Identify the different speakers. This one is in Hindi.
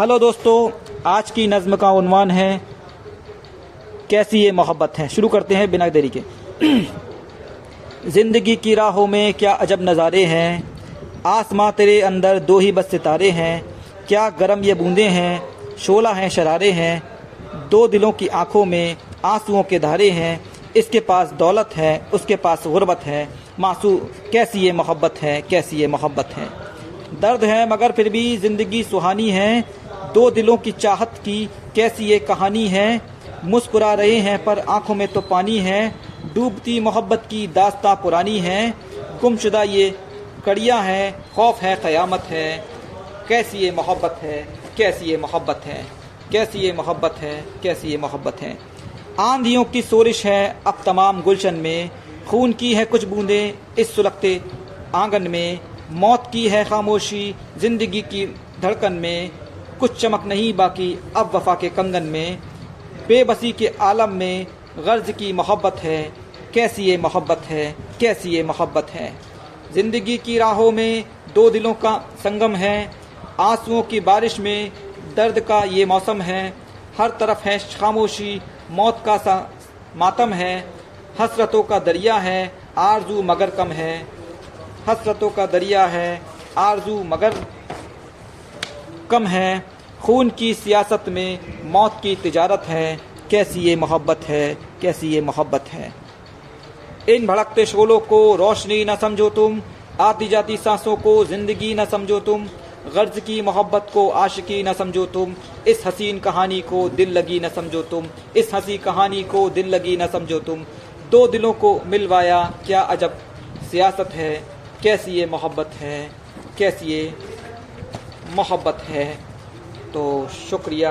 Speaker 1: हेलो दोस्तों, आज की नज़म का उनवान है। कैसी ये मोहब्बत है? शुरू करते हैं बिना देरी के। ज़िंदगी की राहों में क्या अजब नज़ारे हैं? आसमां तेरे अंदर दो ही बस सितारे हैं। क्या गरम ये बूंदे हैं? शोला हैं, शरारे हैं। दो दिलों की आँखों में आंसुओं के धारे हैं। इसके पास दौलत है, उसके पास गुर्बत है। मासू कैसी ये मोहब्बत है? कैसी ये मोहब्बत है? दर्द है मगर फिर भी ज़िंदगी सुहानी है। दो दिलों की चाहत की कैसी ये कहानी है? मुस्कुरा रहे हैं, पर आँखों में तो पानी है। डूबती मोहब्बत की दास्ता पुरानी है। गुमशुदा ये कड़िया है, खौफ है, क़यामत है। कैसी ये मोहब्बत है? कैसी ये मोहब्बत है? कैसी ये मोहब्बत है? कैसी ये मोहब्बत है? आंधियों की सोरिश है अब तमाम गुलशन में। खून की है कुछ बूंदें इस सुलगते आँगन में। मौत की है खामोशी ज़िंदगी की धड़कन में। कुछ चमक नहीं बाकी अब वफा के कंगन में। बेबसी के आलम में गर्ज की मोहब्बत है। कैसी ये मोहब्बत है? कैसी ये मोहब्बत है? ज़िंदगी की राहों में दो दिलों का संगम है। आंसुओं की बारिश में दर्द का ये मौसम है। हर तरफ़ है खामोशी, मौत का सा मातम है। हसरतों का दरिया है, आरज़ू मगर कम है। हसरतों का दरिया है, आरज़ू मगर कम है। खून की सियासत में मौत की तजारत है। कैसी ये मोहब्बत है? कैसी ये मोहब्बत है? इन भड़कते शोलों को रोशनी न समझो तुम। आती जाती सांसों को ज़िंदगी न समझो तुम। गर्ज की मोहब्बत को आशिकी न समझो तुम। इस हसीन कहानी को दिल लगी न समझो तुम। इस हसी कहानी को दिल लगी न समझो तुम। दो दिलों को मिलवाया क्या अजब सियासत है। कैसी ये मोहब्बत है? कैसी ये मोहब्बत है तो शुक्रिया।